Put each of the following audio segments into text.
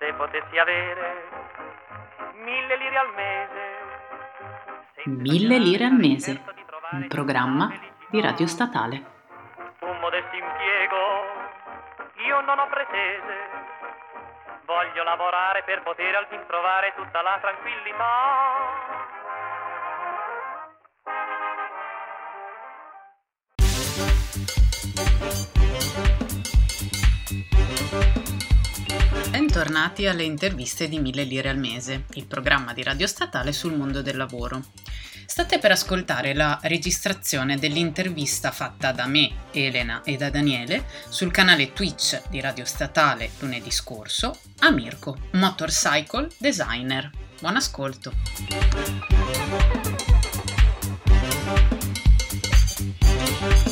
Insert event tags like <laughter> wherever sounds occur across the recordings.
Se potessi avere mille lire al mese. Mille lire al mese, un programma di radio statale. Un modesto impiego, io non ho pretese. Voglio lavorare per poter al fin trovare tutta la tranquillità. Bentornati alle interviste di Mille Lire al Mese, il programma di Radio Statale sul mondo del lavoro. State per ascoltare la registrazione dell'intervista fatta da me, Elena e da Daniele sul canale Twitch di Radio Statale lunedì scorso a Mirko, motorcycle designer. Buon ascolto!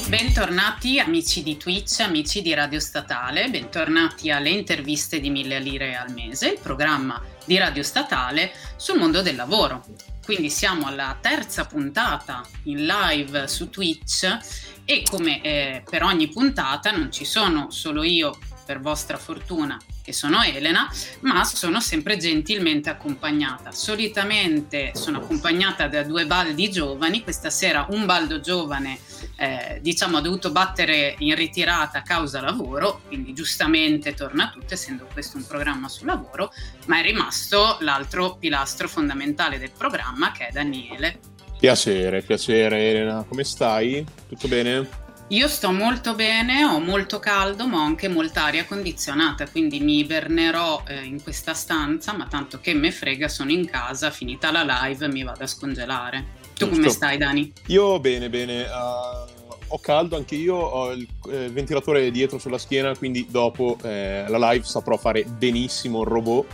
Bentornati amici di Twitch, amici di Radio Statale, bentornati alle interviste di Mille Lire al mese, il programma di Radio Statale sul mondo del lavoro. Quindi siamo alla terza puntata in live su Twitch e come eh, per ogni puntata non ci sono solo io, per vostra fortuna, che sono Elena, ma sono sempre gentilmente accompagnata. Solitamente sono accompagnata da due baldi giovani, questa sera un baldo giovane eh, diciamo ha dovuto battere in ritirata a causa lavoro, quindi giustamente torna a tutto essendo questo un programma sul lavoro, ma è rimasto l'altro pilastro fondamentale del programma che è Daniele. Piacere, piacere Elena, come stai? Tutto bene? Io sto molto bene, ho molto caldo, ma ho anche molta aria condizionata, quindi mi ibernerò eh, in questa stanza, ma tanto che me frega, sono in casa, finita la live mi vado a scongelare. Tu Giusto. come stai, Dani? Io bene, bene. Uh, ho caldo anche io, ho il eh, ventilatore dietro sulla schiena, quindi dopo eh, la live saprò fare benissimo il robot,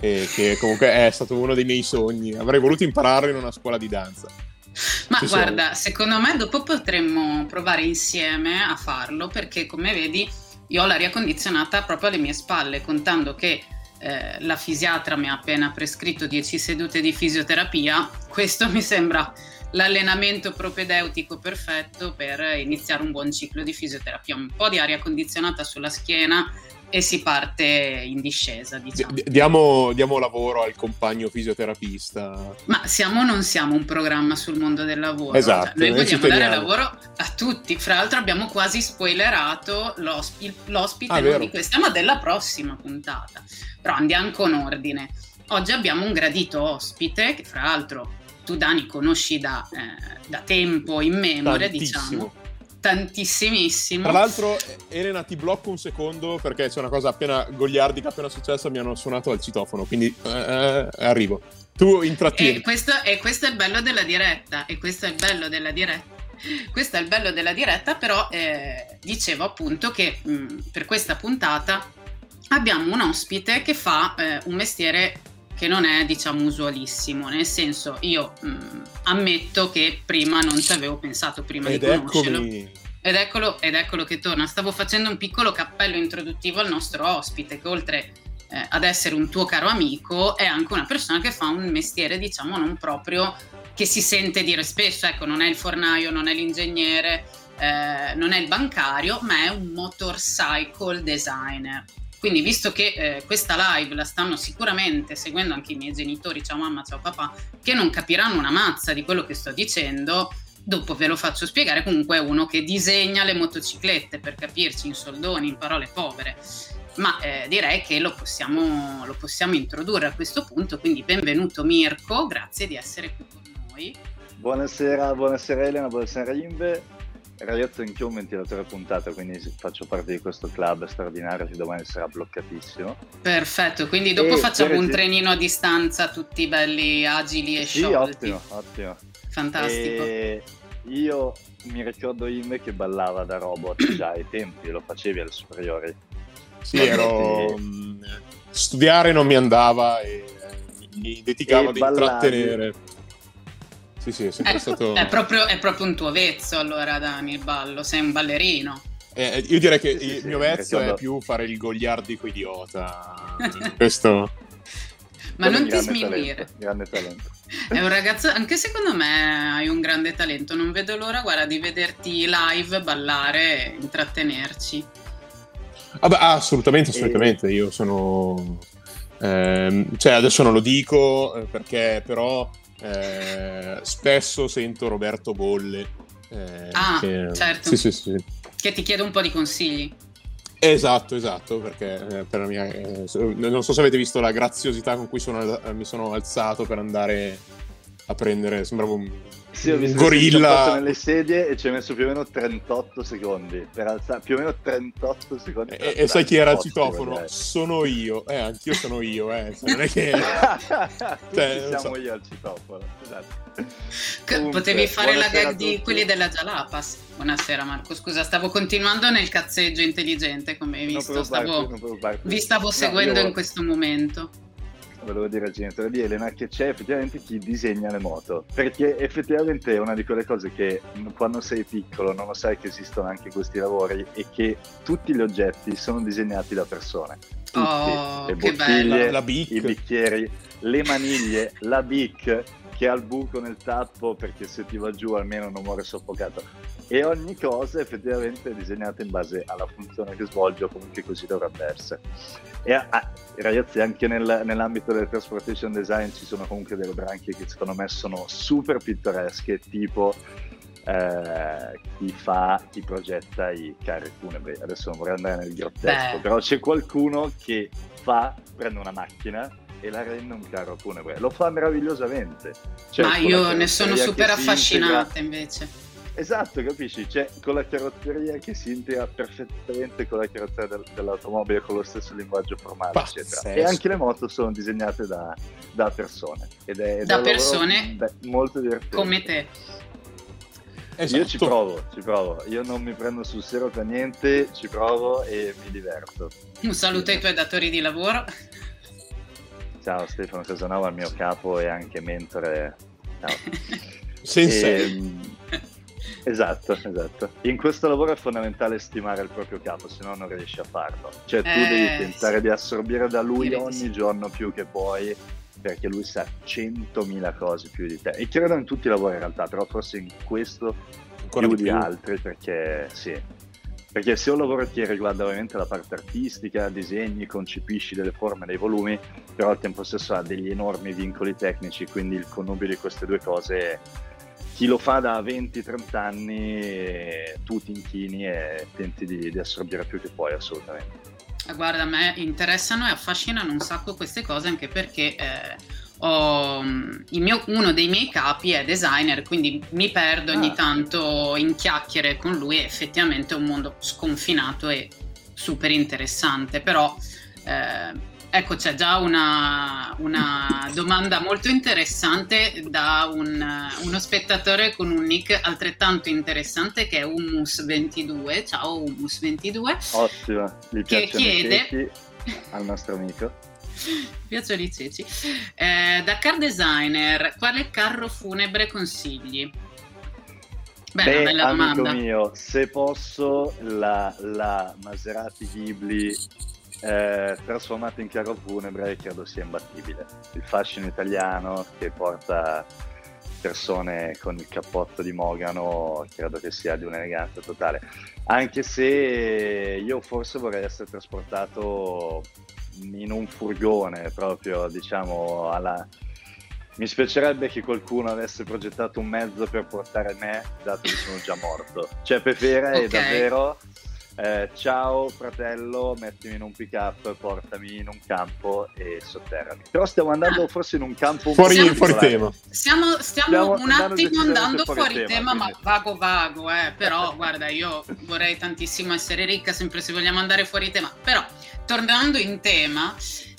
eh, che comunque è stato uno dei miei sogni. Avrei voluto imparare in una scuola di danza. Ma Ci guarda, secondo me dopo potremmo provare insieme a farlo perché come vedi io ho l'aria condizionata proprio alle mie spalle, contando che eh, la fisiatra mi ha appena prescritto 10 sedute di fisioterapia, questo mi sembra l'allenamento propedeutico perfetto per iniziare un buon ciclo di fisioterapia, un po' di aria condizionata sulla schiena e si parte in discesa, diciamo. D- diamo, diamo lavoro al compagno fisioterapista. Ma siamo o non siamo un programma sul mondo del lavoro? Esatto, Cioè, noi vogliamo dare lavoro a tutti. Fra l'altro abbiamo quasi spoilerato l'ospi- l'ospite Ah, non di questa, ma della prossima puntata. Però andiamo con ordine. Oggi abbiamo un gradito ospite che fra l'altro tu Dani conosci da, eh, da tempo in memoria, Tantissimo. diciamo. Tantissimissimo. Tra l'altro, Elena, ti blocco un secondo perché c'è una cosa appena goliardica appena successa, mi hanno suonato al citofono, quindi eh, arrivo. Tu intrattieni. E questo, e questo è il bello della diretta, e questo è il bello della diretta. Questo è il bello della diretta, però eh, dicevo appunto che mh, per questa puntata abbiamo un ospite che fa eh, un mestiere che non è diciamo usualissimo, nel senso io mh, ammetto che prima non ci avevo pensato prima Ed di conoscerlo. eccomi. Ed eccolo, ed eccolo che torna. Stavo facendo un piccolo cappello introduttivo al nostro ospite, che oltre eh, ad essere un tuo caro amico, è anche una persona che fa un mestiere, diciamo, non proprio che si sente dire spesso, ecco, non è il fornaio, non è l'ingegnere, eh, non è il bancario, ma è un motorcycle designer. Quindi, visto che eh, questa live la stanno sicuramente seguendo anche i miei genitori, ciao mamma, ciao papà, che non capiranno una mazza di quello che sto dicendo, dopo ve lo faccio spiegare. Comunque è uno che disegna le motociclette, per capirci, in soldoni, in parole povere. Ma eh, direi che lo possiamo, lo possiamo introdurre a questo punto. Quindi, benvenuto Mirko, grazie di essere qui con noi. Buonasera, buonasera Elena, buonasera Imbe. Ragazzi, anch'io ho un ventilatore puntato, quindi faccio parte di questo club straordinario che domani sarà bloccatissimo. Perfetto, quindi dopo E facciamo un trenino a distanza, tutti belli agili e Sì, sciolti. ottimo, ottimo. Fantastico. E io mi ricordo Imbe che ballava da robot già ai tempi, lo facevi alle superiori. Sì, ero... mh, studiare non mi andava e mi dedicavo ad ballavi. intrattenere. Sì, sì, è sempre È, stato... è proprio, è proprio un tuo vezzo allora Dani il ballo, sei un ballerino. Eh, io direi che il sì, mio mi vezzo è più fare il goliardico idiota. <laughs> Questo... Ma non ti sminuire. Grande talento. È un ragazzo, anche secondo me hai un grande talento, non vedo l'ora, guarda, di vederti live, ballare e intrattenerci. Ah, beh, assolutamente, E- assolutamente. Io sono... eh, Eh, cioè, adesso non lo dico eh, perché però eh, spesso sento Roberto Bolle. Eh, ah, che... certo. Sì, sì, sì. Che ti chiede un po' di consigli. Esatto, esatto, perché per la mia, eh, non so se avete visto la graziosità con cui sono, mi sono alzato per andare a prendere, sembrava un sì, ho visto gorilla. nelle sedie e ci hai messo più o meno 38 secondi per alzare più o meno 38 secondi e, e sai chi era il citofono? sono io. Eh anch'io sono io eh. <laughs> Non è che cioè, siamo so. io al citofono esatto. Comunque, potevi fare la gag di quelli della Jalapas. Buonasera Marco. Scusa stavo continuando nel cazzeggio intelligente come hai visto. stavo... vi stavo seguendo no, io... in questo momento volevo dire al genitore di Elena che c'è effettivamente chi disegna le moto perché effettivamente è una di quelle cose che quando sei piccolo non lo sai che esistono anche questi lavori e che tutti gli oggetti sono disegnati da persone. Tutti. Oh, le bottiglie, la, i bicchieri le maniglie, la bic che ha il buco nel tappo perché se ti va giù almeno non muore soffocato e ogni cosa effettivamente è disegnata in base alla funzione che svolge o comunque così dovrebbe essere e ah, ragazzi anche nel, nell'ambito del transportation design ci sono comunque delle branche che secondo me sono super pittoresche tipo eh, chi fa, chi progetta i carri funebri. Adesso non vorrei andare nel grottesco, Beh. però c'è qualcuno che fa, prende una macchina e la rende un carro funebre. Lo fa meravigliosamente. Cioè, Ma io ne sono super affascinata integra... invece. Esatto, capisci? Cioè, con la carrozzeria che si integra perfettamente con la carrozzeria del, dell'automobile, con lo stesso linguaggio formale, Pazzesco. eccetera. E anche le moto sono disegnate da, da persone. Ed è, da persone beh, molto divertente. Come te. Esatto. Io ci provo, ci provo. Io non mi prendo sul serio per niente, ci provo e mi diverto. Un saluto ai tuoi datori di lavoro. Ciao Stefano Casanova, il mio capo e anche mentore. Ciao. <laughs> Sensei. Ehm, esatto, esatto. In questo lavoro è fondamentale stimare il proprio capo, se no non riesci a farlo. Cioè tu eh, devi tentare sì. di assorbire da lui ogni sì. giorno più che puoi perché lui sa 100.000 cose più di te e credo in tutti i lavori in realtà però forse in questo Ancora più, più di altri perché sì perché se un lavoro ti riguarda ovviamente la parte artistica, disegni, concepisci delle forme, dei volumi, però al tempo stesso ha degli enormi vincoli tecnici, quindi il connubio di queste due cose, chi lo fa da 20-30 anni, tu ti inchini e tenti di, di assorbire più che puoi assolutamente. Guarda, a me interessano e affascinano un sacco queste cose anche perché eh, ho, mm, mio, uno dei miei capi è designer, quindi mi perdo ogni ah. tanto in chiacchiere con lui. È effettivamente un mondo sconfinato e super interessante, però eh, Ecco, c'è già una, una, <laughs> domanda molto interessante da un, uno spettatore con un nick altrettanto interessante che è Hummus22. Ciao Hummus22. Ottimo, mi che chiede al nostro amico. Piacciono i ceci. Eh, da car designer, quale carro funebre consigli? Beh, Beh bella domanda. mio, se posso, la, la Maserati Ghibli eh, trasformato in carro funebre credo sia imbattibile. Il fascino italiano che porta persone con il cappotto di Mogano credo che sia di un'eleganza totale. Anche se io forse vorrei essere trasportato in un furgone proprio, diciamo, alla... Mi spiacerebbe che qualcuno avesse progettato un mezzo per portare me, dato che sono già morto. Cioè, preferirei okay. davvero eh, ciao fratello, mettimi in un pick up, portami in un campo e sotterrami. Però stiamo andando ah. forse in un campo un fuori, po' fuori tema. Stiamo, stiamo, un attimo andando fuori, fuori tema, tema ma vago vago, eh. però guarda, io vorrei tantissimo essere ricca sempre se vogliamo andare fuori tema. Però tornando in tema,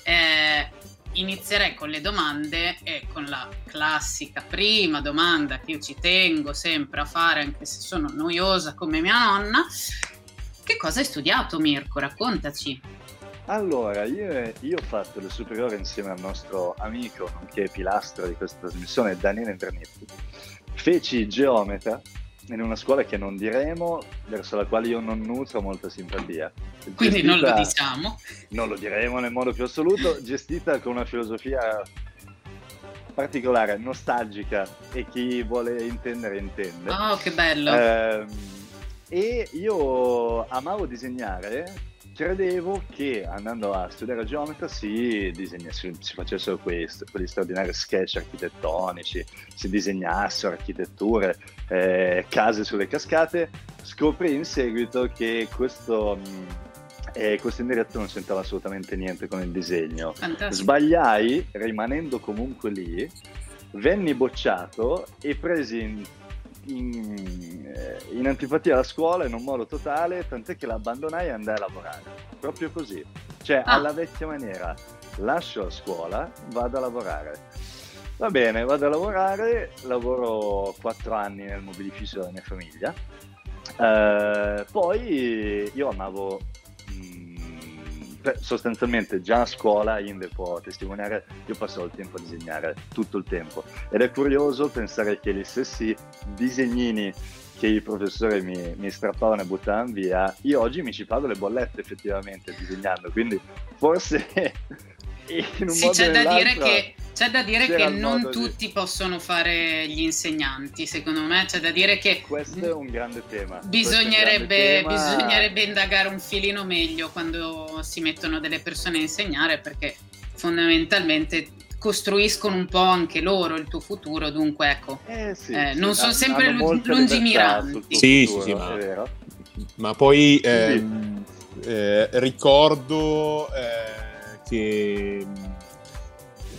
eh, inizierei con le domande e con la classica prima domanda che io ci tengo sempre a fare, anche se sono noiosa come mia nonna. Che cosa hai studiato Mirko? Raccontaci. Allora, io, io, ho fatto le superiori insieme al nostro amico, nonché pilastro di questa trasmissione, Daniele Invernetti. Feci geometra in una scuola che non diremo, verso la quale io non nutro molta simpatia. Quindi gestita, non lo diciamo. Non lo diremo nel modo più assoluto, gestita con una filosofia particolare, nostalgica e chi vuole intendere intende. Oh, che bello! Eh, e io amavo disegnare, credevo che andando a studiare geometra si, disegna, si, si facessero questo, quegli straordinari sketch architettonici, si disegnassero architetture, eh, case sulle cascate. Scoprì in seguito che questo, eh, questo indirizzo non c'entrava assolutamente niente con il disegno. Fantastico. Sbagliai, rimanendo comunque lì, venni bocciato e presi in in, eh, in, antipatia alla scuola in un modo totale, tant'è che l'abbandonai e andai a lavorare. Proprio così. Cioè, ah. alla vecchia maniera, lascio la scuola, vado a lavorare. Va bene, vado a lavorare, lavoro quattro anni nel mobilificio della mia famiglia. Eh, poi io amavo sostanzialmente già a scuola Inde può testimoniare, io passavo il tempo a disegnare, tutto il tempo. Ed è curioso pensare che gli stessi disegnini che i professori mi, mi strappavano e buttavano via, io oggi mi ci pago le bollette effettivamente disegnando, quindi forse <laughs> in un sì, modo c'è da dire che c'è da dire che non tutti di... possono fare gli insegnanti, secondo me, c'è da dire che questo è un grande tema. Bisognerebbe, grande tema... bisognerebbe indagare un filino meglio quando si mettono delle persone a insegnare perché fondamentalmente costruiscono un po' anche loro il tuo futuro, dunque ecco, eh sì, eh, non sono sempre lungimiranti. Sì, sì, sì, ma, ma poi eh, eh, ricordo eh, che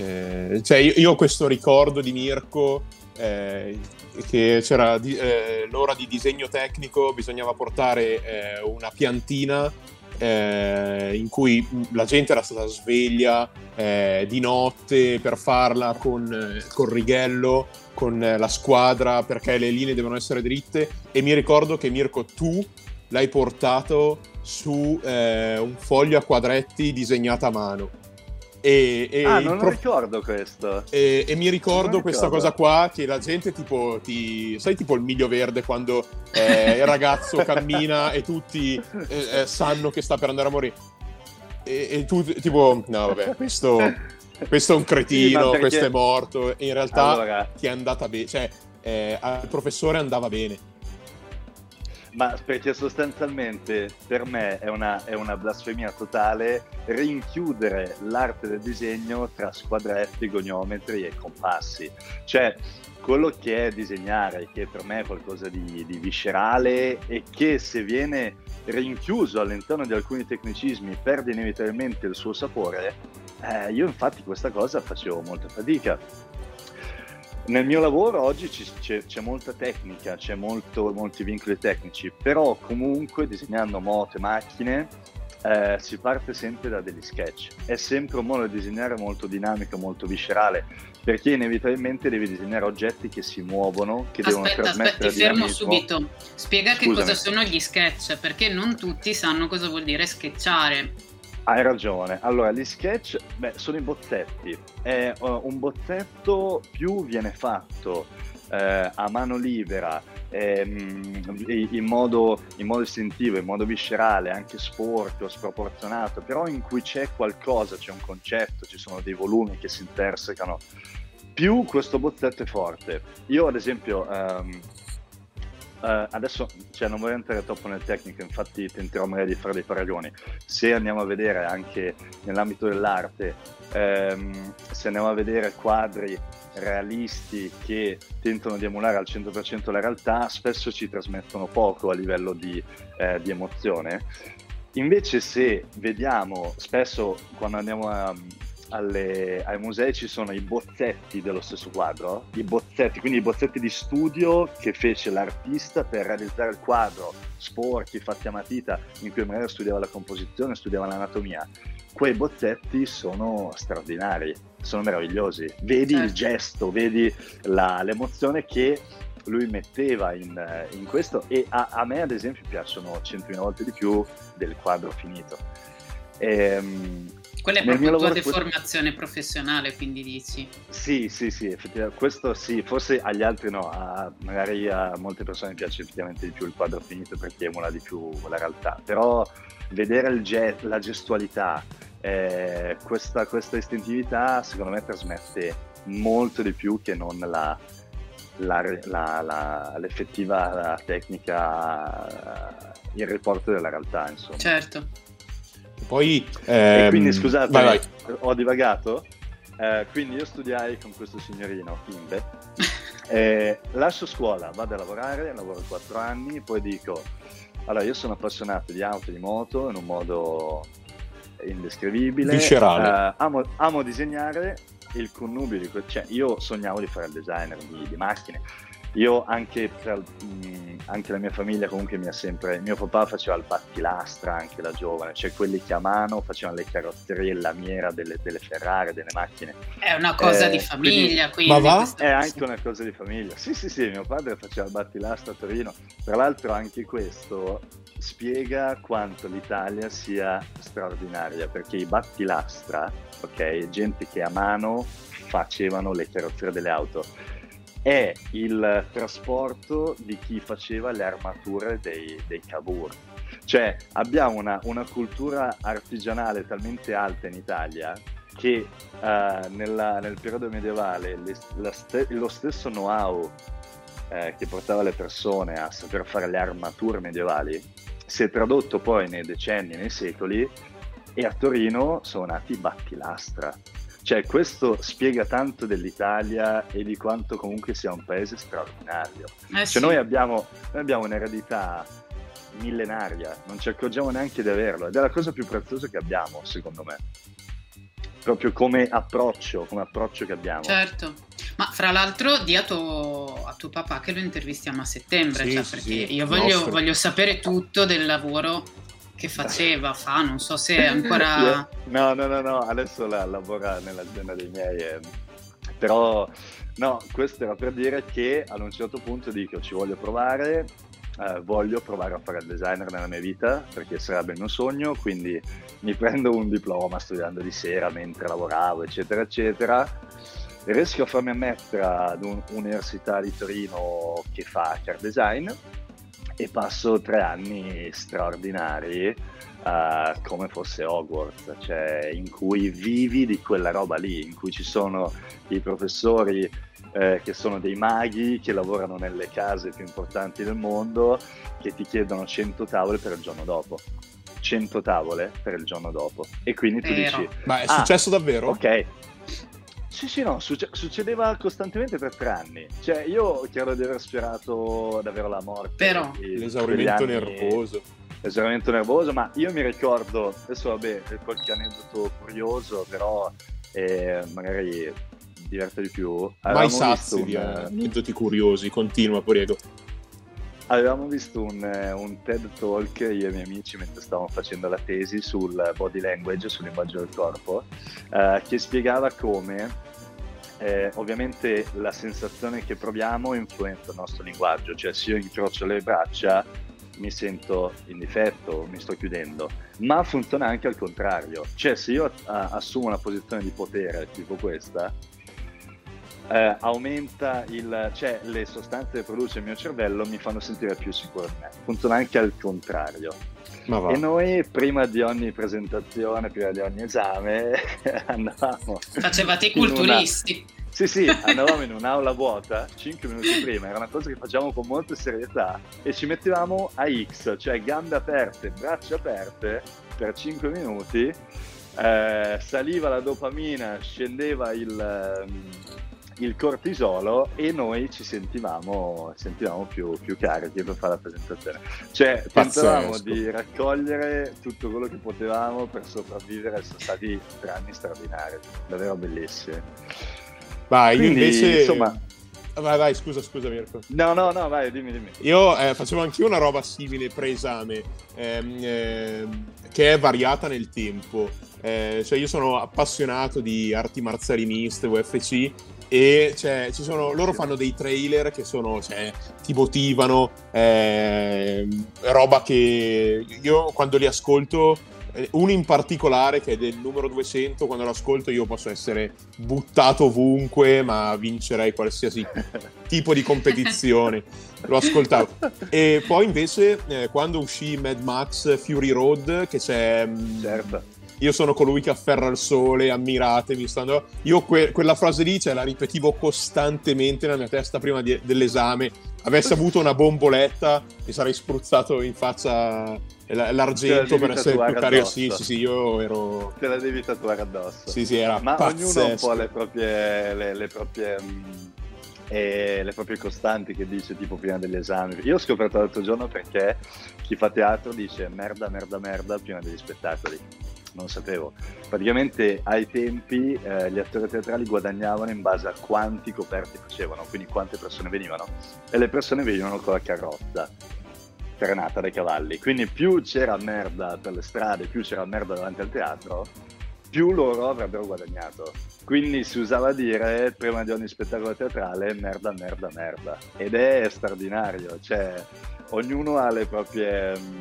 eh, cioè io, io, ho questo ricordo di Mirko eh, che c'era di, eh, l'ora di disegno tecnico, bisognava portare eh, una piantina eh, in cui la gente era stata sveglia di notte per farla con, con righello, con la squadra perché le linee devono essere dritte. E mi ricordo che Mirko tu l'hai portato su un foglio a quadretti disegnato a mano e, e ah, non prof... ricordo questo. E, e mi ricordo questa ricordo. cosa qua che la gente tipo ti... Sai tipo il miglio verde quando eh, il ragazzo <laughs> cammina e tutti eh, eh, sanno che sta per andare a morire. E, e tu tipo, no vabbè, questo... Questo è un cretino, sì, questo è morto. In realtà allora... ti è andata bene, cioè eh, al professore andava bene ma perché sostanzialmente per me è una, è una, blasfemia totale rinchiudere l'arte del disegno tra squadretti, goniometri e compassi. Cioè, quello che è disegnare, che per me è qualcosa di, di viscerale e che se viene rinchiuso all'interno di alcuni tecnicismi perde inevitabilmente il suo sapore, eh, io infatti questa cosa facevo molta fatica nel mio lavoro oggi c'è, c'è molta tecnica, c'è molto, molti vincoli tecnici, però comunque disegnando moto e macchine eh, si parte sempre da degli sketch. È sempre un modo di disegnare molto dinamico, molto viscerale, perché inevitabilmente devi disegnare oggetti che si muovono, che aspetta, devono trasmettere aspetta, fermo subito. Spiega Scusami. che cosa sono gli sketch, perché non tutti sanno cosa vuol dire sketchare. Hai ragione. Allora, gli sketch beh, sono i bozzetti. È, uh, un bozzetto più viene fatto eh, a mano libera, ehm, in, modo, in, modo, istintivo, in modo viscerale, anche sporco, sproporzionato, però in cui c'è qualcosa, c'è un concetto, ci sono dei volumi che si intersecano. Più questo bozzetto è forte. Io, ad esempio, um, Uh, adesso cioè, non voglio entrare troppo nel tecnico, infatti tenterò magari di fare dei paragoni. Se andiamo a vedere anche nell'ambito dell'arte, ehm, se andiamo a vedere quadri realisti che tentano di emulare al 100% la realtà, spesso ci trasmettono poco a livello di, eh, di emozione. Invece se vediamo, spesso quando andiamo a, alle, ai musei ci sono i bozzetti dello stesso quadro, i bozzetti, quindi i bozzetti di studio che fece l'artista per realizzare il quadro, sporchi, fatti a matita, in cui magari studiava la composizione, studiava l'anatomia. Quei bozzetti sono straordinari, sono meravigliosi. Vedi certo. il gesto, vedi la, l'emozione che lui metteva in, in questo e a, a, me ad esempio piacciono centinaia volte di più del quadro finito. Ehm, quella è proprio la tua deformazione questo... professionale, quindi dici? Sì, sì, sì, effettivamente. Questo sì, forse agli altri no, a, magari a molte persone piace effettivamente di più il quadro finito perché emula di più la realtà, però vedere jet, la gestualità, eh, questa, questa istintività secondo me trasmette molto di più che non la, la, la, l'effettiva tecnica, il riporto della realtà, insomma. Certo. Poi, ehm... quindi scusate, vai, vai. ho divagato. Eh, quindi io studiai con questo signorino, Kimbe. <laughs> eh, lascio scuola, vado a lavorare, lavoro quattro anni, poi dico, allora io sono appassionato di auto e di moto in un modo indescrivibile. Viscerale. Eh, amo, amo disegnare, il connubio di cioè io sognavo di fare il designer di, di macchine io anche, per, mh, anche, la mia famiglia comunque mi ha sempre, mio papà faceva il battilastra anche da giovane, cioè quelli che a mano facevano le carrozzerie, la lamiera delle, delle Ferrari, delle macchine. È una cosa eh, di famiglia, quindi. quindi ma va? È anche una cosa di famiglia. Sì, sì, sì, mio padre faceva il battilastra a Torino. Tra l'altro anche questo spiega quanto l'Italia sia straordinaria, perché i battilastra, ok, gente che a mano facevano le carrozzerie delle auto è il trasporto di chi faceva le armature dei, dei Cavour. Cioè abbiamo una, una, cultura artigianale talmente alta in Italia che uh, nella, nel periodo medievale le, st- lo stesso know-how eh, che portava le persone a saper fare le armature medievali si è tradotto poi nei decenni, nei secoli e a Torino sono nati i battilastra cioè, questo spiega tanto dell'Italia e di quanto comunque sia un paese straordinario. Eh cioè, sì. noi, abbiamo, noi abbiamo un'eredità millenaria, non ci accorgiamo neanche di averlo ed è la cosa più preziosa che abbiamo, secondo me. Proprio come approccio, come approccio che abbiamo. Certo, ma fra l'altro di a tuo, a tuo papà che lo intervistiamo a settembre, sì, cioè, perché sì, io voglio, voglio sapere tutto del lavoro che faceva, fa, non so se <laughs> ancora... no, no, no, no, adesso la, lavora nell'azienda dei miei, eh. però no, questo era per dire che ad un certo punto dico ci voglio provare, eh, voglio provare a fare il designer nella mia vita perché sarebbe il mio sogno, quindi mi prendo un diploma studiando di sera mentre lavoravo, eccetera, eccetera. Riesco a farmi ammettere ad un'università di Torino che fa car design e passo tre anni straordinari uh, come fosse Hogwarts, cioè in cui vivi di quella roba lì, in cui ci sono i professori eh, che sono dei maghi che lavorano nelle case più importanti del mondo che ti chiedono 100 tavole per il giorno dopo. 100 tavole per il giorno dopo e quindi tu Vero. dici ma è successo ah, davvero? ok sì, sì, no, succe- succedeva costantemente per tre anni. Cioè, io credo di aver sperato davvero la morte. Però, l'esaurimento nervoso. L'esaurimento nervoso, ma io mi ricordo, adesso vabbè, qualche aneddoto curioso, però eh, magari diverte di più. Mai sazi di aneddoti curiosi, continua, prego. Avevamo visto un, un, TED Talk, io e i miei amici, mentre stavamo facendo la tesi sul body language, sul linguaggio del corpo, eh, che spiegava come eh, ovviamente la sensazione che proviamo influenza il nostro linguaggio, cioè se io incrocio le braccia mi sento in difetto, mi sto chiudendo, ma funziona anche al contrario, cioè se io a, assumo una posizione di potere tipo questa, eh, aumenta il, cioè le sostanze che produce il mio cervello mi fanno sentire più sicuro di me, funziona anche al contrario. E noi prima di ogni presentazione, prima di ogni esame, <laughs> andavamo... Facevate i culturisti. Una... Sì, sì, <laughs> andavamo in un'aula vuota 5 minuti prima, era una cosa che facciamo con molta serietà e ci mettevamo a X, cioè gambe aperte, braccia aperte per 5 minuti, eh, saliva la dopamina, scendeva il, il cortisolo e noi ci sentivamo, sentivamo più, più, carichi per fare la presentazione. Cioè, tentavamo di raccogliere tutto quello che potevamo per sopravvivere, sono stati tre anni straordinari, davvero bellissimi. Vai, Quindi, invece... Insomma, Vai, vai, scusa, scusa Mirko. No, no, no, vai, dimmi, dimmi. Io eh, facevo anch'io una roba simile pre-esame, ehm, ehm, che è variata nel tempo. Eh, cioè io sono appassionato di arti marziali miste, UFC, e cioè, sono, loro fanno dei trailer che sono, cioè, ti motivano, eh, roba che io quando li ascolto, eh, uno in particolare che è del numero 200, quando lo ascolto io posso essere buttato ovunque, ma vincerei qualsiasi <laughs> tipo di competizione. Lo ascoltavo. E poi invece eh, quando uscì Mad Max Fury Road, che c'è... Mm, certo io sono colui che afferra il sole, ammiratemi. Io que- quella frase lì cioè, la ripetivo costantemente nella mia testa prima di- dell'esame avessi avuto una bomboletta mi sarei spruzzato in faccia l'argento per essere più carico. Sì, sì, sì, io ero. Te la devi tatuare addosso. Sì, sì, era Ma pazzesco. ognuno ha un po' le proprie. Le, le proprie mm, e le proprie costanti che dice tipo prima degli esami. Io ho scoperto l'altro giorno perché chi fa teatro dice merda, merda, merda prima degli spettacoli. Non sapevo. Praticamente ai tempi eh, gli attori teatrali guadagnavano in base a quanti coperti facevano, quindi quante persone venivano. E le persone venivano con la carrozza frenata dai cavalli. Quindi più c'era merda per le strade, più c'era merda davanti al teatro, più loro avrebbero guadagnato. Quindi si usava dire prima di ogni spettacolo teatrale merda, merda, merda. Ed è straordinario, cioè ognuno ha le proprie... Mm,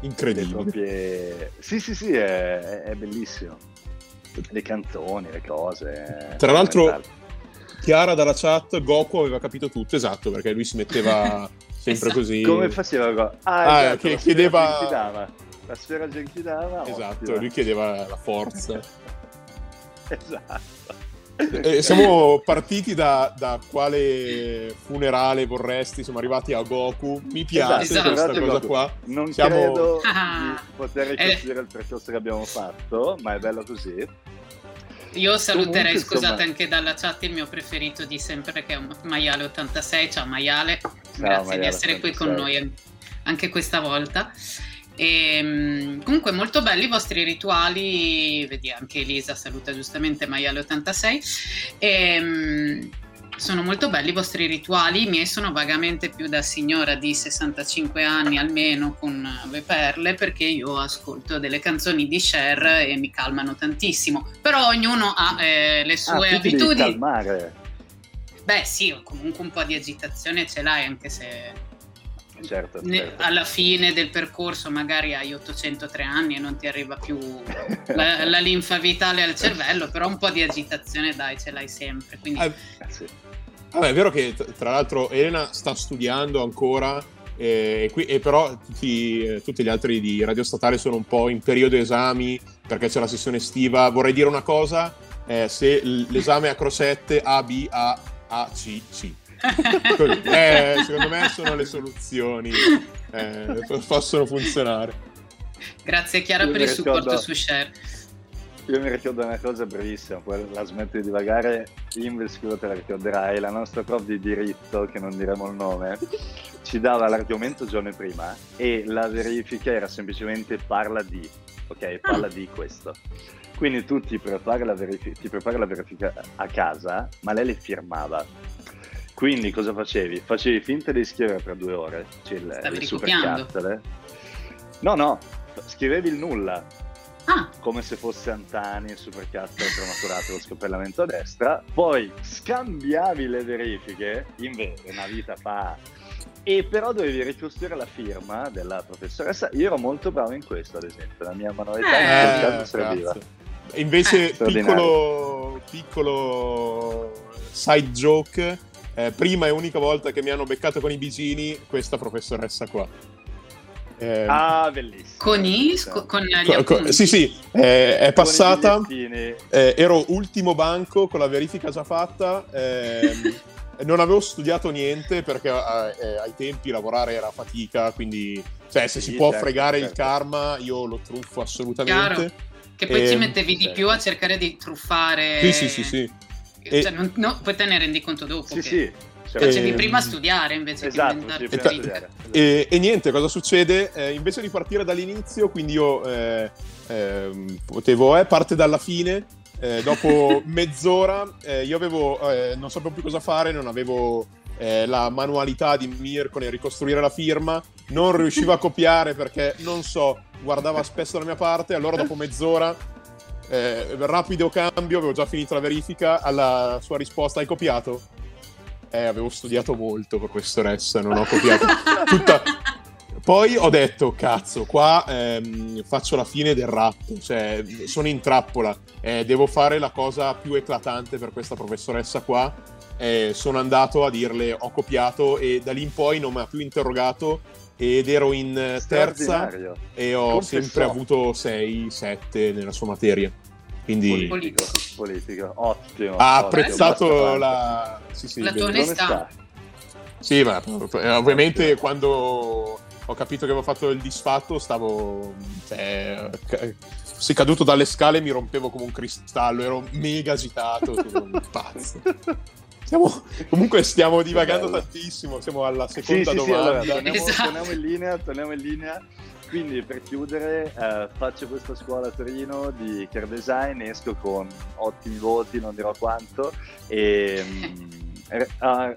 Incredibile. Le proprie... Sì, sì, sì, è, è bellissimo. Le canzoni, le cose. Tra l'altro, Chiara dalla chat, Goku aveva capito tutto, esatto, perché lui si metteva <laughs> sempre esatto. così. Come faceva Goku? Ah, ah esatto, che chiedeva... La sfera Genkidama. Esatto, ottima. lui chiedeva la forza. <laughs> esatto. Eh, siamo partiti da, da, quale funerale vorresti, siamo arrivati a Goku. Mi piace esatto, questa esatto. cosa Goku. qua. Non siamo... credo ah. <laughs> di poter ricostruire eh. il percorso che abbiamo fatto, ma è bello così. Io saluterei, Comunque, scusate, insomma... anche dalla chat il mio preferito di sempre che è Maiale86. Ciao Maiale, Ciao, grazie Maiale di essere 86. qui con noi anche questa volta. E, ehm, comunque molto belli i vostri rituali, vedi anche Elisa saluta giustamente Maiale86. E, ehm, sono molto belli i vostri rituali, i miei sono vagamente più da signora di 65 anni almeno con le perle perché io ascolto delle canzoni di Cher e mi calmano tantissimo, però ognuno ha eh, le ah, sue ah, abitudini. Beh sì, comunque un po' di agitazione ce l'hai anche se Certo, certo. alla fine del percorso magari hai 803 anni e non ti arriva più la, <laughs> la, linfa vitale al cervello, però un po' di agitazione dai, ce l'hai sempre. Quindi... Ah, sì. Vabbè, è vero che tra l'altro Elena sta studiando ancora, eh, qui, e però tutti, eh, tutti, gli altri di Radio Statale sono un po' in periodo esami perché c'è la sessione estiva. Vorrei dire una cosa, eh, se l'esame a crosette A, B, A, A, C, C <laughs> eh, secondo me sono le soluzioni, eh, possono funzionare. Grazie Chiara Io per il supporto su Share. Io mi ricordo una cosa brevissima, poi la smetto di divagare, Inves te la ricorderai, la nostra prof di diritto, che non diremo il nome, ci dava l'argomento giorno prima e la verifica era semplicemente parla di, ok? Parla di questo. Quindi tu ti prepari la, verifica, ti prepari la verifica a casa, ma lei le firmava quindi cosa facevi? Facevi finta di scrivere per due ore, cioè le, Stavi le supercazzole. No, no, scrivevi il nulla. Ah. Come se fosse Antani, il supercazzole prematurato, lo scopellamento a destra. Poi scambiavi le verifiche, invece una vita fa e però dovevi ricostruire la firma della professoressa. Io ero molto bravo in questo, ad esempio, la mia manualità eh, in caso serviva. Invece, eh, piccolo, piccolo side joke, eh, prima e unica volta che mi hanno beccato con i bicini, questa professoressa qua. Eh, ah, bellissimo. Con i sco- con gli co- co- Sì, sì, eh, è passata. Eh, ero ultimo banco con la verifica già fatta. Ehm, <laughs> non avevo studiato niente perché eh, eh, ai tempi lavorare era fatica, quindi cioè, se sì, si può certo, fregare certo. il karma, io lo truffo assolutamente. Chiaro. Che poi e... ti mettevi certo. di più a cercare di truffare. Sì, sì, sì, sì. E... Cioè, non, no, poi te ne rendi conto dopo. Sì, che... sì. Facevi ehm... prima studiare invece esatto, che sì, studiare. E, e, niente, cosa succede? Eh, invece di partire dall'inizio, quindi io eh, eh, potevo, eh, parte dalla fine, eh, dopo <laughs> mezz'ora eh, io avevo, non sapevo più cosa fare, non avevo la manualità di Mirko nel ricostruire la firma, non riuscivo a copiare perché, non so, guardava spesso la mia parte, allora dopo mezz'ora eh, rapido cambio, avevo già finito la verifica. Alla sua risposta: Hai copiato? Eh, avevo studiato molto, professoressa, non ho copiato <laughs> tutta. Poi ho detto, cazzo, qua ehm, faccio la fine del rap, cioè sono in trappola, eh, devo fare la cosa più eclatante per questa professoressa qua. Eh, sono andato a dirle ho copiato e da lì in poi non mi ha più interrogato ed ero in terza e ho Confessò. sempre avuto 6-7 nella sua materia. Quindi politico, politico. ottimo. Ha apprezzato la, sì, sì, la tua onestà. Sì, ma ovviamente quando ho capito che avevo fatto il disfatto, stavo. Cioè, se caduto dalle scale mi rompevo come un cristallo, ero mega agitato, un pazzo. <laughs> Stiamo, comunque stiamo divagando tantissimo, siamo alla seconda sì, sì, domanda. Sì, allora, torniamo, esatto. torniamo, in linea, torniamo in linea. Quindi per chiudere eh, faccio questa scuola a Torino di care design, esco con ottimi voti, non dirò quanto, e uh,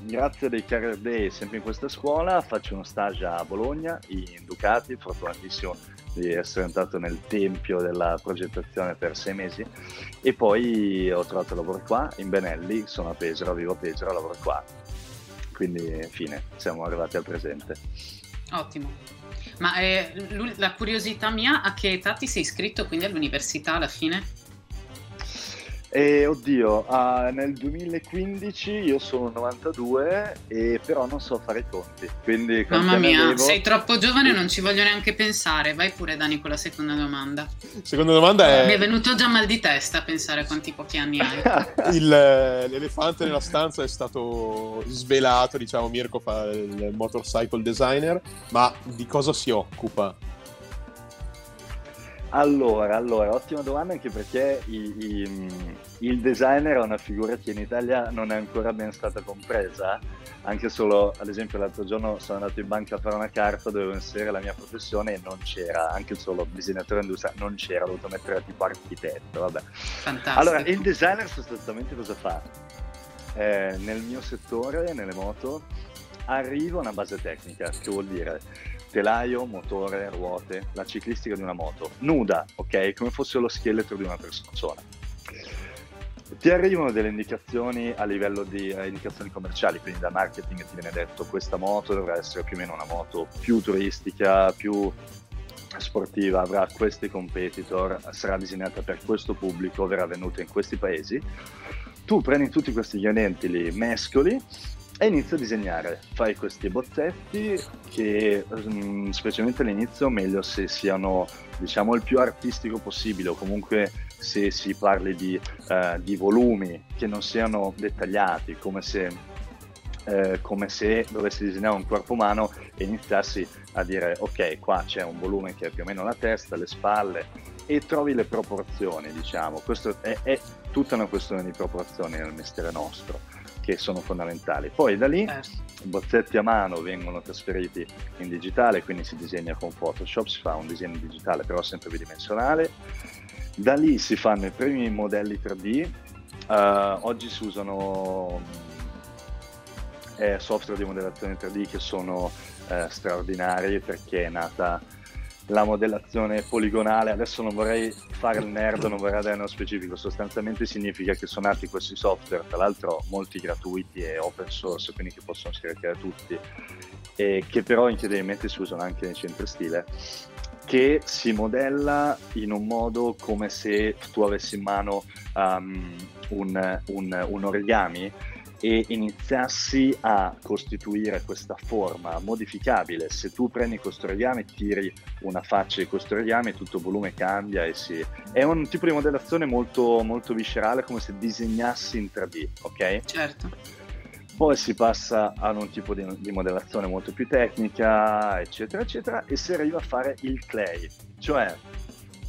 grazie dei Career Day sempre in questa scuola faccio uno stage a Bologna in Ducati, fortunatissimo di essere entrato nel tempio della progettazione per sei mesi e poi ho trovato lavoro qua in Benelli, sono a Pesaro, vivo a Pesaro, lavoro qua. Quindi fine, siamo arrivati al presente. Ottimo. Ma eh, la curiosità mia, a che età ti sei iscritto quindi all'università alla fine? E oddio, uh, nel 2015 io sono 92 e però non so fare i conti. Quindi Mamma mia, avevo... sei troppo giovane, non ci voglio neanche pensare. Vai pure Dani con la seconda domanda. Seconda domanda è... Mi è venuto già mal di testa a pensare a quanti pochi anni hai. <laughs> il, l'elefante nella stanza è stato svelato, diciamo Mirko fa il motorcycle designer, ma di cosa si occupa? Allora, allora, ottima domanda anche perché i, i, il designer è una figura che in Italia non è ancora ben stata compresa. Anche solo, ad esempio, l'altro giorno sono andato in banca a fare una carta, dovevo inserire la mia professione e non c'era, anche solo disegnatore industriale, non c'era, ho dovuto mettere tipo architetto, vabbè. Fantastico. Allora, il designer sostanzialmente cosa fa? Eh, nel mio settore, nelle moto, arriva una base tecnica, che vuol dire telaio, motore, ruote, la ciclistica di una moto, nuda, ok? Come fosse lo scheletro di una persona. Ti arrivano delle indicazioni a livello di eh, indicazioni commerciali, quindi da marketing ti viene detto questa moto dovrà essere più o meno una moto più turistica, più sportiva, avrà questi competitor, sarà disegnata per questo pubblico, verrà venduta in questi paesi. Tu prendi tutti questi ingredienti, li mescoli e inizio a disegnare. Fai questi bozzetti che, mm, specialmente all'inizio, meglio se siano, diciamo, il più artistico possibile o comunque se si parli di, uh, di volumi che non siano dettagliati, come se, uh, come se dovessi disegnare un corpo umano e iniziassi a dire ok, qua c'è un volume che è più o meno la testa, le spalle e trovi le proporzioni, diciamo. Questo è, è tutta una questione di proporzioni nel mestiere nostro che sono fondamentali. Poi da lì certo. i bozzetti a mano vengono trasferiti in digitale, quindi si disegna con Photoshop, si fa un disegno digitale però sempre bidimensionale. Da lì si fanno i primi modelli 3D. Uh, eh, oggi si usano eh, software di modellazione 3D che sono eh, straordinari perché è nata la modellazione poligonale, adesso non vorrei fare il nerd, non vorrei dare uno specifico, sostanzialmente significa che sono nati questi software, tra l'altro molti gratuiti e open source, quindi che possono scaricare tutti, e che però incredibilmente si usano anche nei centri stile, che si modella in un modo come se tu avessi in mano um, un, un, un origami e iniziassi a costituire questa forma modificabile. Se tu prendi questo origami, tiri una faccia di questo origami, tutto il volume cambia e si... È un tipo di modellazione molto, molto viscerale, come se disegnassi in 3D, ok? Certo. Poi si passa a un tipo di, di modellazione molto più tecnica, eccetera, eccetera, e si arriva a fare il clay. Cioè,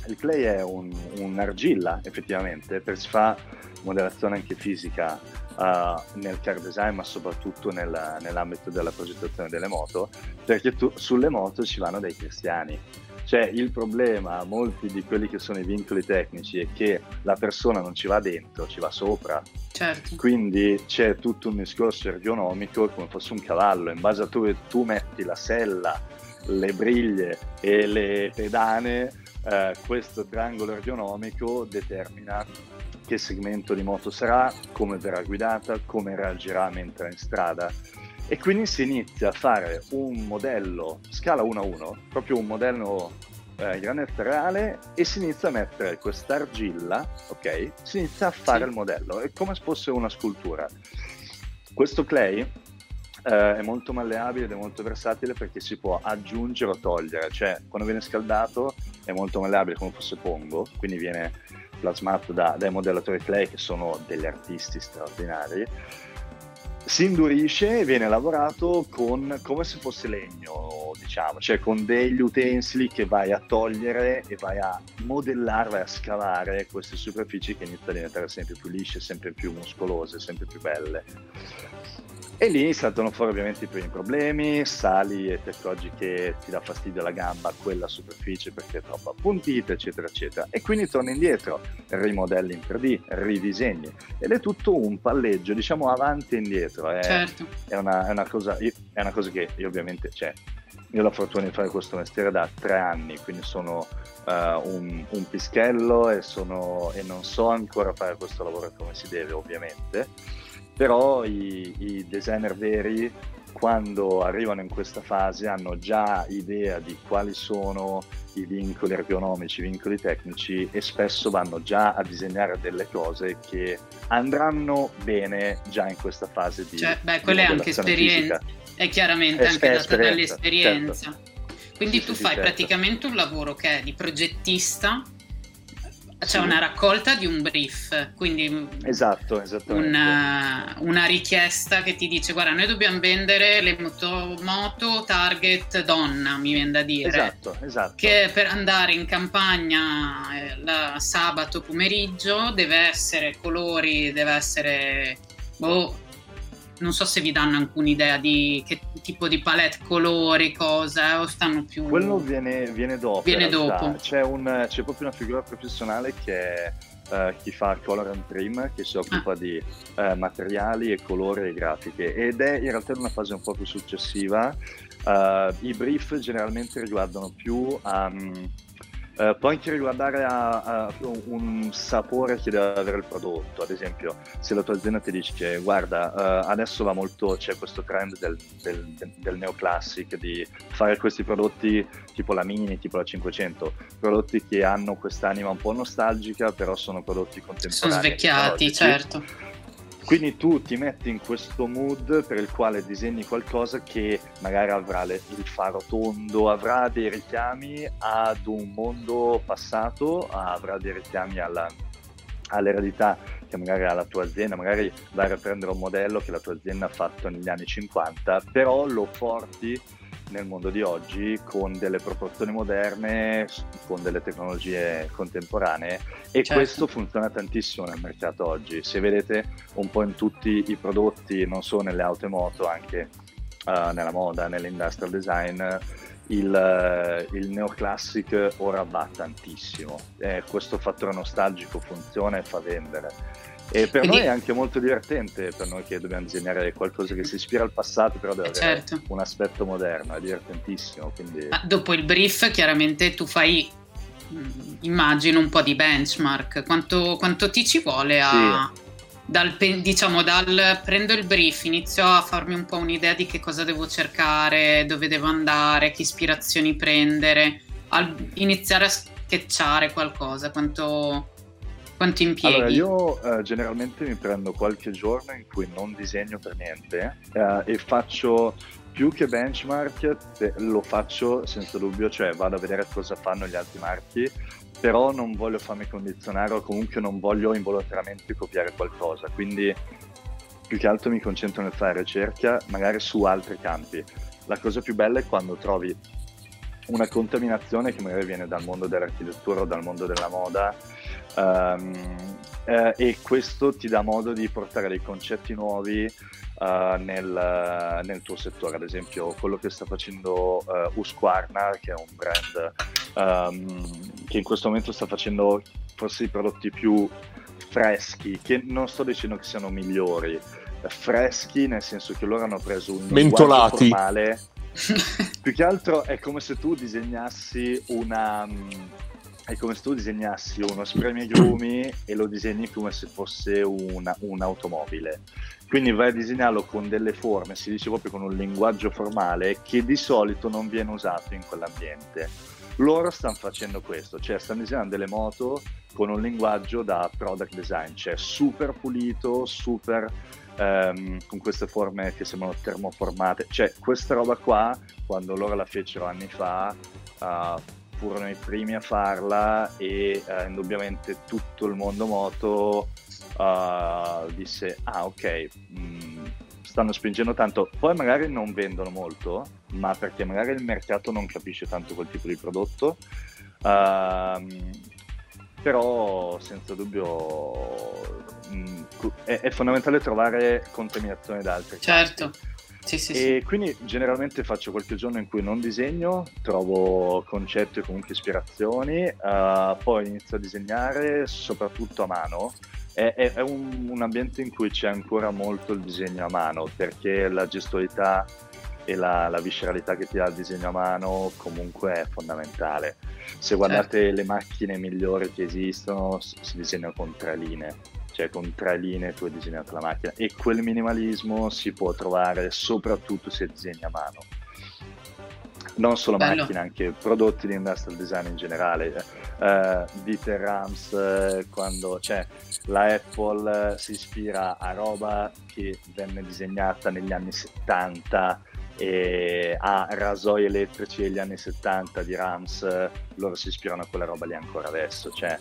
il clay è un, un'argilla, effettivamente, per si fa modellazione anche fisica uh, nel car design, ma soprattutto nella, nell'ambito della progettazione delle moto, perché tu, sulle moto ci vanno dei cristiani. Cioè il problema, molti di quelli che sono i vincoli tecnici, è che la persona non ci va dentro, ci va sopra. Certo. Quindi c'è tutto un discorso ergonomico come fosse un cavallo, in base a dove tu metti la sella, le briglie e le pedane, eh, questo triangolo ergonomico determina che segmento di moto sarà, come verrà guidata, come reagirà mentre è in strada. E quindi si inizia a fare un modello scala 1 a 1, proprio un modello eh, granetta reale, e si inizia a mettere questa argilla, ok? Si inizia a fare sì. il modello, è come se fosse una scultura. Questo clay eh, è molto malleabile ed è molto versatile perché si può aggiungere o togliere, cioè quando viene scaldato è molto malleabile come fosse pongo, quindi viene plasmato da, dai modellatori clay che sono degli artisti straordinari. si indurisce e viene lavorato con, come se fosse legno, diciamo, cioè con degli utensili che vai a togliere e vai a modellare, vai a scavare queste superfici che iniziano a diventare sempre più lisce, sempre più muscolose, sempre più belle. E lì saltano fuori ovviamente i primi problemi, sali e ti accorgi che ti dà fastidio la gamba quella superficie perché è troppo appuntita, eccetera, eccetera. E quindi torni indietro, rimodelli in 3D, ridisegni. Ed è tutto un palleggio, diciamo, avanti e indietro. È, certo. è, una, è, una, cosa, è una cosa che io ovviamente, cioè, io ho la fortuna di fare questo mestiere da tre anni, quindi sono uh, un, un, pischello e, sono, e non so ancora fare questo lavoro come si deve, ovviamente però i, i designer veri quando arrivano in questa fase hanno già idea di quali sono i vincoli ergonomici, i vincoli tecnici e spesso vanno già a disegnare delle cose che andranno bene già in questa fase di Cioè, beh, quella è anche esperienza, è chiaramente è, anche data dall'esperienza. Certo. Quindi sì, tu sì, fai certo. praticamente un lavoro che è di progettista c'è sì. una raccolta di un brief, quindi esatto, una, una, richiesta che ti dice guarda noi dobbiamo vendere le moto, moto target donna, mi viene da dire. Esatto, esatto. Che per andare in campagna eh, sabato pomeriggio deve essere colori, deve essere boh, non so se vi danno anche un'idea di che tipo di palette, colori, cosa, o stanno più... Quello viene, viene dopo. Viene dopo. C'è, un, c'è, proprio una figura professionale che è uh, chi fa color and trim, che si occupa ah. di uh, materiali e colori e grafiche ed è in realtà in una fase un po' più successiva. Uh, I brief generalmente riguardano più... Um, Uh, può anche riguardare a, a un sapore che deve avere il prodotto, ad esempio se la tua azienda ti dice che guarda uh, adesso va molto, c'è questo trend del, del, del, del neoclassic di fare questi prodotti tipo la Mini, tipo la 500, prodotti che hanno quest'anima un po' nostalgica però sono prodotti contemporanei. Sono svecchiati, certo quindi tu ti metti in questo mood per il quale disegni qualcosa che magari avrà le, il faro tondo, avrà dei richiami ad un mondo passato, avrà dei richiami alla, all'eredità che magari ha la tua azienda, magari vai a riprendere un modello che la tua azienda ha fatto negli anni 50, però lo porti nel mondo di oggi con delle proporzioni moderne, con delle tecnologie contemporanee e certo. questo funziona tantissimo nel mercato oggi. Se vedete un po' in tutti i prodotti, non solo nelle auto e moto, anche uh, nella moda, nell'industrial design, il, il neoclassic ora va tantissimo. Eh, questo fattore nostalgico funziona e fa vendere e per Quindi... noi è anche molto divertente, per noi che dobbiamo disegnare qualcosa che si ispira al passato, però deve avere certo. un aspetto moderno, è divertentissimo. Quindi... Dopo il brief, chiaramente tu fai, mm, immagino, un po' di benchmark. Quanto, quanto ti ci vuole a... Sì. Dal, diciamo, dal prendo il brief, inizio a farmi un po' un'idea di che cosa devo cercare, dove devo andare, che ispirazioni prendere, al iniziare a sketchare qualcosa, quanto, quanto impieghi? Allora, io uh, generalmente mi prendo qualche giorno in cui non disegno per niente uh, e faccio più che benchmark, lo faccio senza dubbio, cioè vado a vedere cosa fanno gli altri marchi, però non voglio farmi condizionare o comunque non voglio involontariamente copiare qualcosa, quindi più che altro mi concentro nel fare ricerca magari su altri campi. La cosa più bella è quando trovi una contaminazione che magari viene dal mondo dell'architettura o dal mondo della moda um, eh, e questo ti dà modo di portare dei concetti nuovi uh, nel, nel, tuo settore, ad esempio quello che sta facendo uh, Husqvarna che è un brand um, che in questo momento sta facendo forse i prodotti più freschi, che non sto dicendo che siano migliori, freschi nel senso che loro hanno preso un mentolati. formale. Più che altro è come se tu disegnassi una è come se tu disegnassi uno spremiagrumi e lo disegni come se fosse una, un'automobile. Quindi vai a disegnarlo con delle forme, si dice proprio con un linguaggio formale che di solito non viene usato in quell'ambiente. Loro stanno facendo questo, cioè stanno disegnando delle moto con un linguaggio da product design, cioè super pulito, super ehm, con queste forme che sembrano termoformate. Cioè, questa roba qua, quando loro la fecero anni fa, uh, furono i primi a farla e uh, indubbiamente tutto il mondo moto uh, disse, ah ok, mh, mm, stanno spingendo tanto, poi magari non vendono molto, ma perché magari il mercato non capisce tanto quel tipo di prodotto. Uh, però senza dubbio mh, mm, è, è, fondamentale trovare contaminazione da altri certo sì, sì, e sì. quindi generalmente faccio qualche giorno in cui non disegno trovo concetti o comunque ispirazioni uh, poi inizio a disegnare soprattutto a mano è, è, è un, un, ambiente in cui c'è ancora molto il disegno a mano perché la gestualità e la, la visceralità che ti dà il disegno a mano comunque è fondamentale se guardate certo. le macchine migliori che esistono, si disegnano con tre linee, cioè con tre linee tu hai disegnato la macchina e quel minimalismo si può trovare soprattutto se disegni a mano. Non solo Bello. macchine, anche prodotti di industrial design in generale. Uh, Dieter Rams, uh, quando cioè, la Apple uh, si ispira a roba che venne disegnata negli anni 70 e a rasoi elettrici degli anni 70 di Rams, loro si ispirano a quella roba lì ancora adesso. Cioè,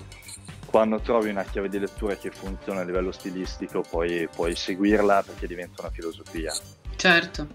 quando trovi una chiave di lettura che funziona a livello stilistico, poi puoi seguirla perché diventa una filosofia. Certo.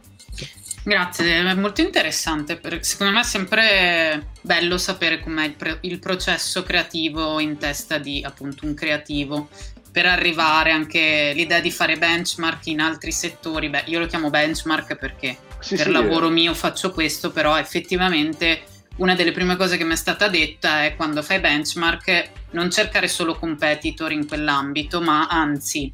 Grazie, è molto interessante. Secondo me è sempre bello sapere com'è il, pre- il processo creativo in testa di appunto un creativo per arrivare anche l'idea di fare benchmark in altri settori. Beh, io lo chiamo benchmark perché sì, per sì, lavoro eh. mio faccio questo, però effettivamente una delle prime cose che mi è stata detta è quando fai benchmark non cercare solo competitor in quell'ambito, ma anzi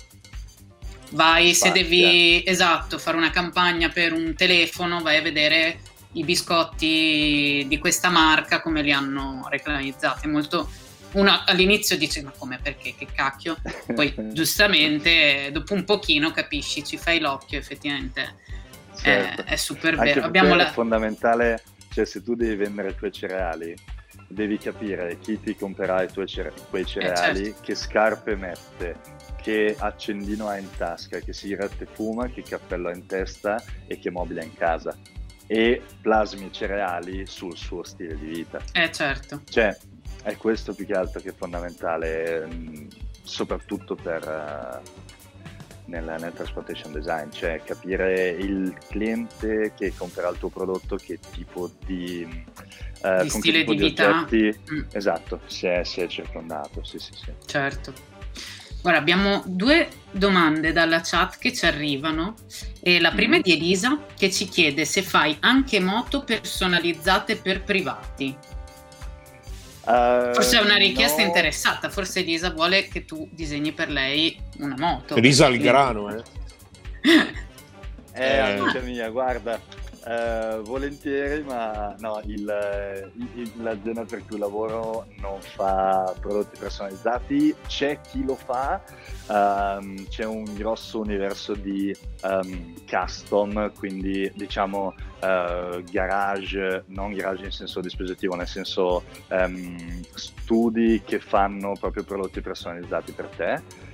vai se devi esatto fare una campagna per un telefono, vai a vedere i biscotti di questa marca come li hanno reclamizzati. Molto uno all'inizio dice ma come perché che cacchio <laughs> poi giustamente dopo un pochino capisci ci fai l'occhio effettivamente certo. è, è, super vero Abbiamo la... fondamentale cioè se tu devi vendere i tuoi cereali devi capire chi ti comprerà i tuoi cere- quei cereali eh, certo. che scarpe mette che accendino ha in tasca che sigarette fuma che cappello ha in testa e che mobile ha in casa. E plasmi i cereali sul suo stile di vita. Eh certo. Cioè è questo più che altro che è fondamentale, mm, soprattutto per, uh, nel, nel, transportation design, cioè capire il cliente che comprerà il tuo prodotto che tipo di, uh, di stile di vita di mm. esatto, si è, si è circondato. Sì, sì, sì. Certo. Ora abbiamo due domande dalla chat che ci arrivano. E la prima mm. è di Elisa che ci chiede se fai anche moto personalizzate per privati. Uh, forse è una richiesta no. interessata, forse Elisa vuole che tu disegni per lei una moto. Elisa al grano, eh. <laughs> eh, eh, amica mia, guarda, Uh, volentieri, ma no, il, il, l'azienda per cui lavoro non fa prodotti personalizzati, c'è chi lo fa, um, c'è un grosso universo di um, custom, quindi diciamo uh, garage, non garage in senso dispositivo, nel senso um, studi che fanno proprio prodotti personalizzati per te.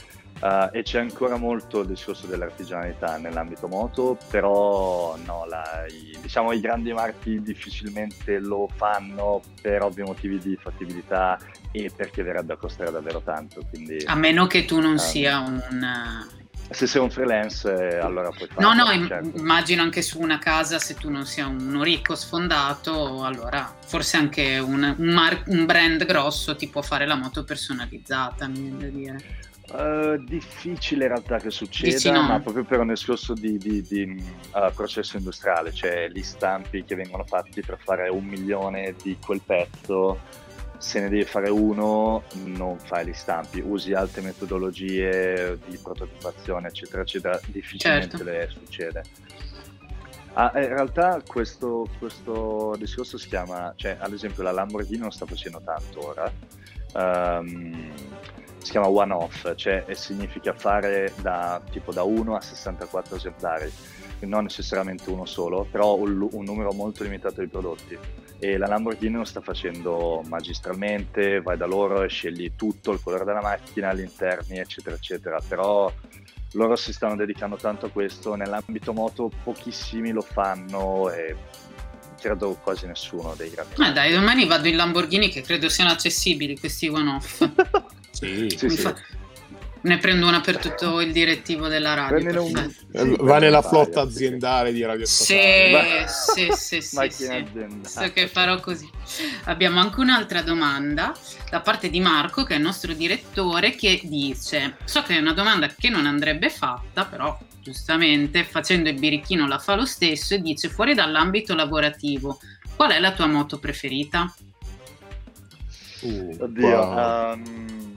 Uh, e c'è ancora molto il discorso dell'artigianalità nell'ambito moto, però no, la, i, diciamo, i grandi marchi difficilmente lo fanno per ovvi motivi di fattibilità e perché verrebbe a costare davvero tanto. Quindi, a meno che tu non um, sia un... Se sei un freelance, eh, allora puoi farlo. No, no, certo. immagino anche su una casa, se tu non sia uno ricco sfondato, allora forse anche un, un, mar- un brand grosso ti può fare la moto personalizzata, mi viene da dire. Uh, difficile in realtà che succeda, no. ma proprio per un discorso di, di, di uh, processo industriale, cioè gli stampi che vengono fatti per fare un milione di quel pezzo, se ne devi fare uno non fai gli stampi, usi altre metodologie di prototipazione eccetera eccetera, difficilmente certo. succede. Ah, in realtà questo, questo, discorso si chiama, cioè ad esempio la Lamborghini non sta facendo tanto ora, um, si chiama one off, cioè significa fare da tipo da 1 a 64 esemplari, non necessariamente uno solo, però un, un numero molto limitato di prodotti. E la Lamborghini lo sta facendo magistralmente, vai da loro e scegli tutto, il colore della macchina, gli interni, eccetera, eccetera. Però loro si stanno dedicando tanto a questo, nell'ambito moto pochissimi lo fanno e credo quasi nessuno dei grandi. Ma dai, domani vado in Lamborghini che credo siano accessibili questi one-off. <laughs> Sì, sì, mi, Fa... Ne prendo una per tutto il direttivo della radio. Un... Va nella flotta aziendale di Radio Statale. Sì, sì, sì, sì, sì. So che farò così. Abbiamo anche un'altra domanda da parte di Marco, che è il nostro direttore, che dice: So che è una domanda che non andrebbe fatta, però giustamente facendo il birichino la fa lo stesso e dice: Fuori dall'ambito lavorativo, qual è la tua moto preferita? Uh, Oddio, wow. um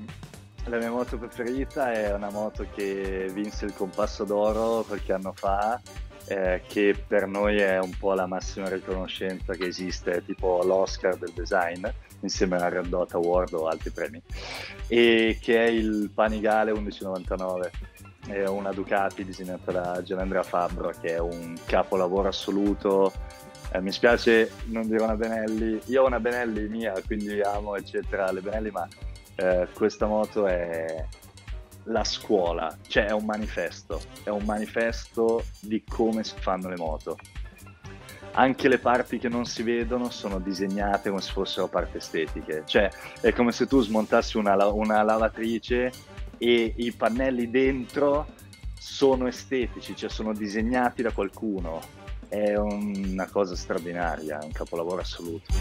la mia moto preferita è una moto che vinse il compasso d'oro qualche anno fa, eh, che per noi è un po' la massima riconoscenza che esiste, tipo l'Oscar del design, insieme alla Red Dot Award o altri premi, e che è il Panigale 1199. È una Ducati disegnata da Gianandrea Fabbro, che è un capolavoro assoluto. Eh, mi spiace non dire una Benelli, io ho una Benelli mia, quindi amo eccetera le Benelli, ma eh, questa moto è la scuola, cioè è un manifesto, è un manifesto di come si fanno le moto. Anche le parti che non si vedono sono disegnate come se fossero parti estetiche, cioè è come se tu smontassi una, una lavatrice e i pannelli dentro sono estetici, cioè sono disegnati da qualcuno. È una cosa straordinaria, un capolavoro assoluto.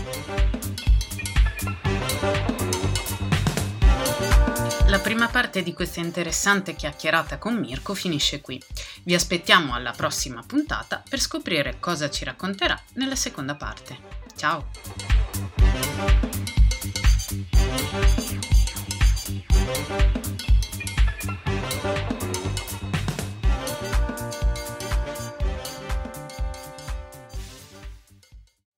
La prima parte di questa interessante chiacchierata con Mirko finisce qui. Vi aspettiamo alla prossima puntata per scoprire cosa ci racconterà nella seconda parte. Ciao!